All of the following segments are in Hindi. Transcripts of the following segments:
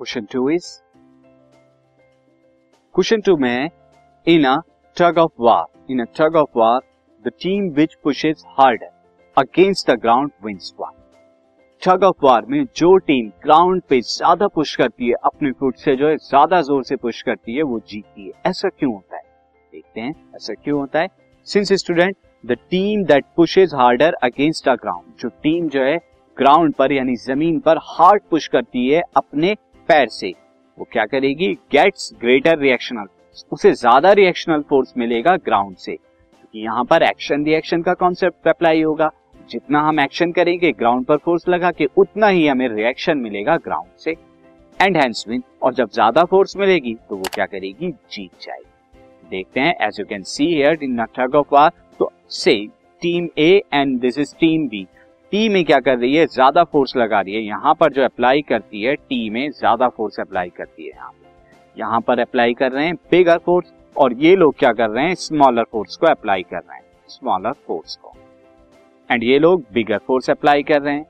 Question two is question two में in a tug of war in a tug of war the team which pushes harder against the ground wins one tug of war में जो टीम ग्राउंड पे ज़्यादा पुश करती है, अपने फुट से जो है, ज़्यादा ज़ोर से पुश करती है, वो जीतती है। ऐसा क्यों होता है? देखते हैं, ऐसा क्यों होता है? Since student the team that pushes harder against a ground जो टीम जो है ग्राउंड पर यानी ज़मीन पर हार्ड पुश करती है, अपने पैर से। वो क्या करेगी? गेट्स ग्रेटर रिएक्शनल उसे ज़्यादा रिएक्शनल फोर्स मिलेगा ग्राउंड से। क्योंकि यहाँ पर एक्शन रिएक्शन का कॉन्सेप्ट अप्लाई होगा। जितना हम एक्शन करेंगे ग्राउंड पर फोर्स लगा के, उतना ही हमें रिएक्शन मिलेगा ग्राउंड से। एंड हैंस विन और जब ज़्यादा फोर्स मिलेगी तो वो क्या करेगी? जीत जाएगी। देखते हैं as you can see here in tug of war तो से team A and this is team B T में क्या कर रही है? ज़्यादा फोर्स लगा रही है। यहाँ पर जो अप्लाई करती है टी में ज़्यादा फोर्स अप्लाई करती है यहाँ यहाँ पर अप्लाई कर रहे हैं बिगर फोर्स और ये लोग क्या कर रहे हैं? स्मॉलर फोर्स को अप्लाई कर रहे हैं। स्मॉलर फोर्स को। एंड ये लोग बिगर फोर्स अप्लाई कर रहे हैं।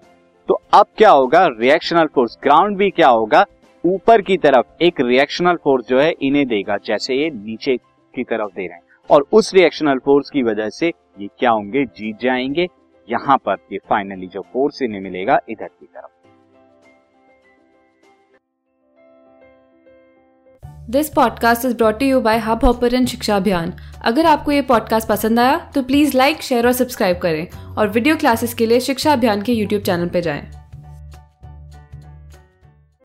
तो अब क्या होगा? रिएक्शनल फोर्स ग्राउंड भी क्या होगा? ऊपर की तरफ़ एक रिएक्शनल फोर्स जो है इन्हें देगा, जैसे ये नीचे की तरफ़ दे रहे हैं। और उस रिएक्शनल फोर्स की वजह से ये क्या होंगे? जीत जाएँगे। यहाँ पर ये फाइनली जो फोर्स इन्हें मिलेगा, इधर की तरफ़। This podcast is brought you by Hubhopper Shiksha Abhiyan अगर आपको ये पॉडकास्ट पसंद आया तो प्लीज़ लाइक शेयर और सब्सक्राइब करें। और वीडियो क्लासेस के लिए शिक्षा अभियान के यूट्यूब चैनल पर जाएँ।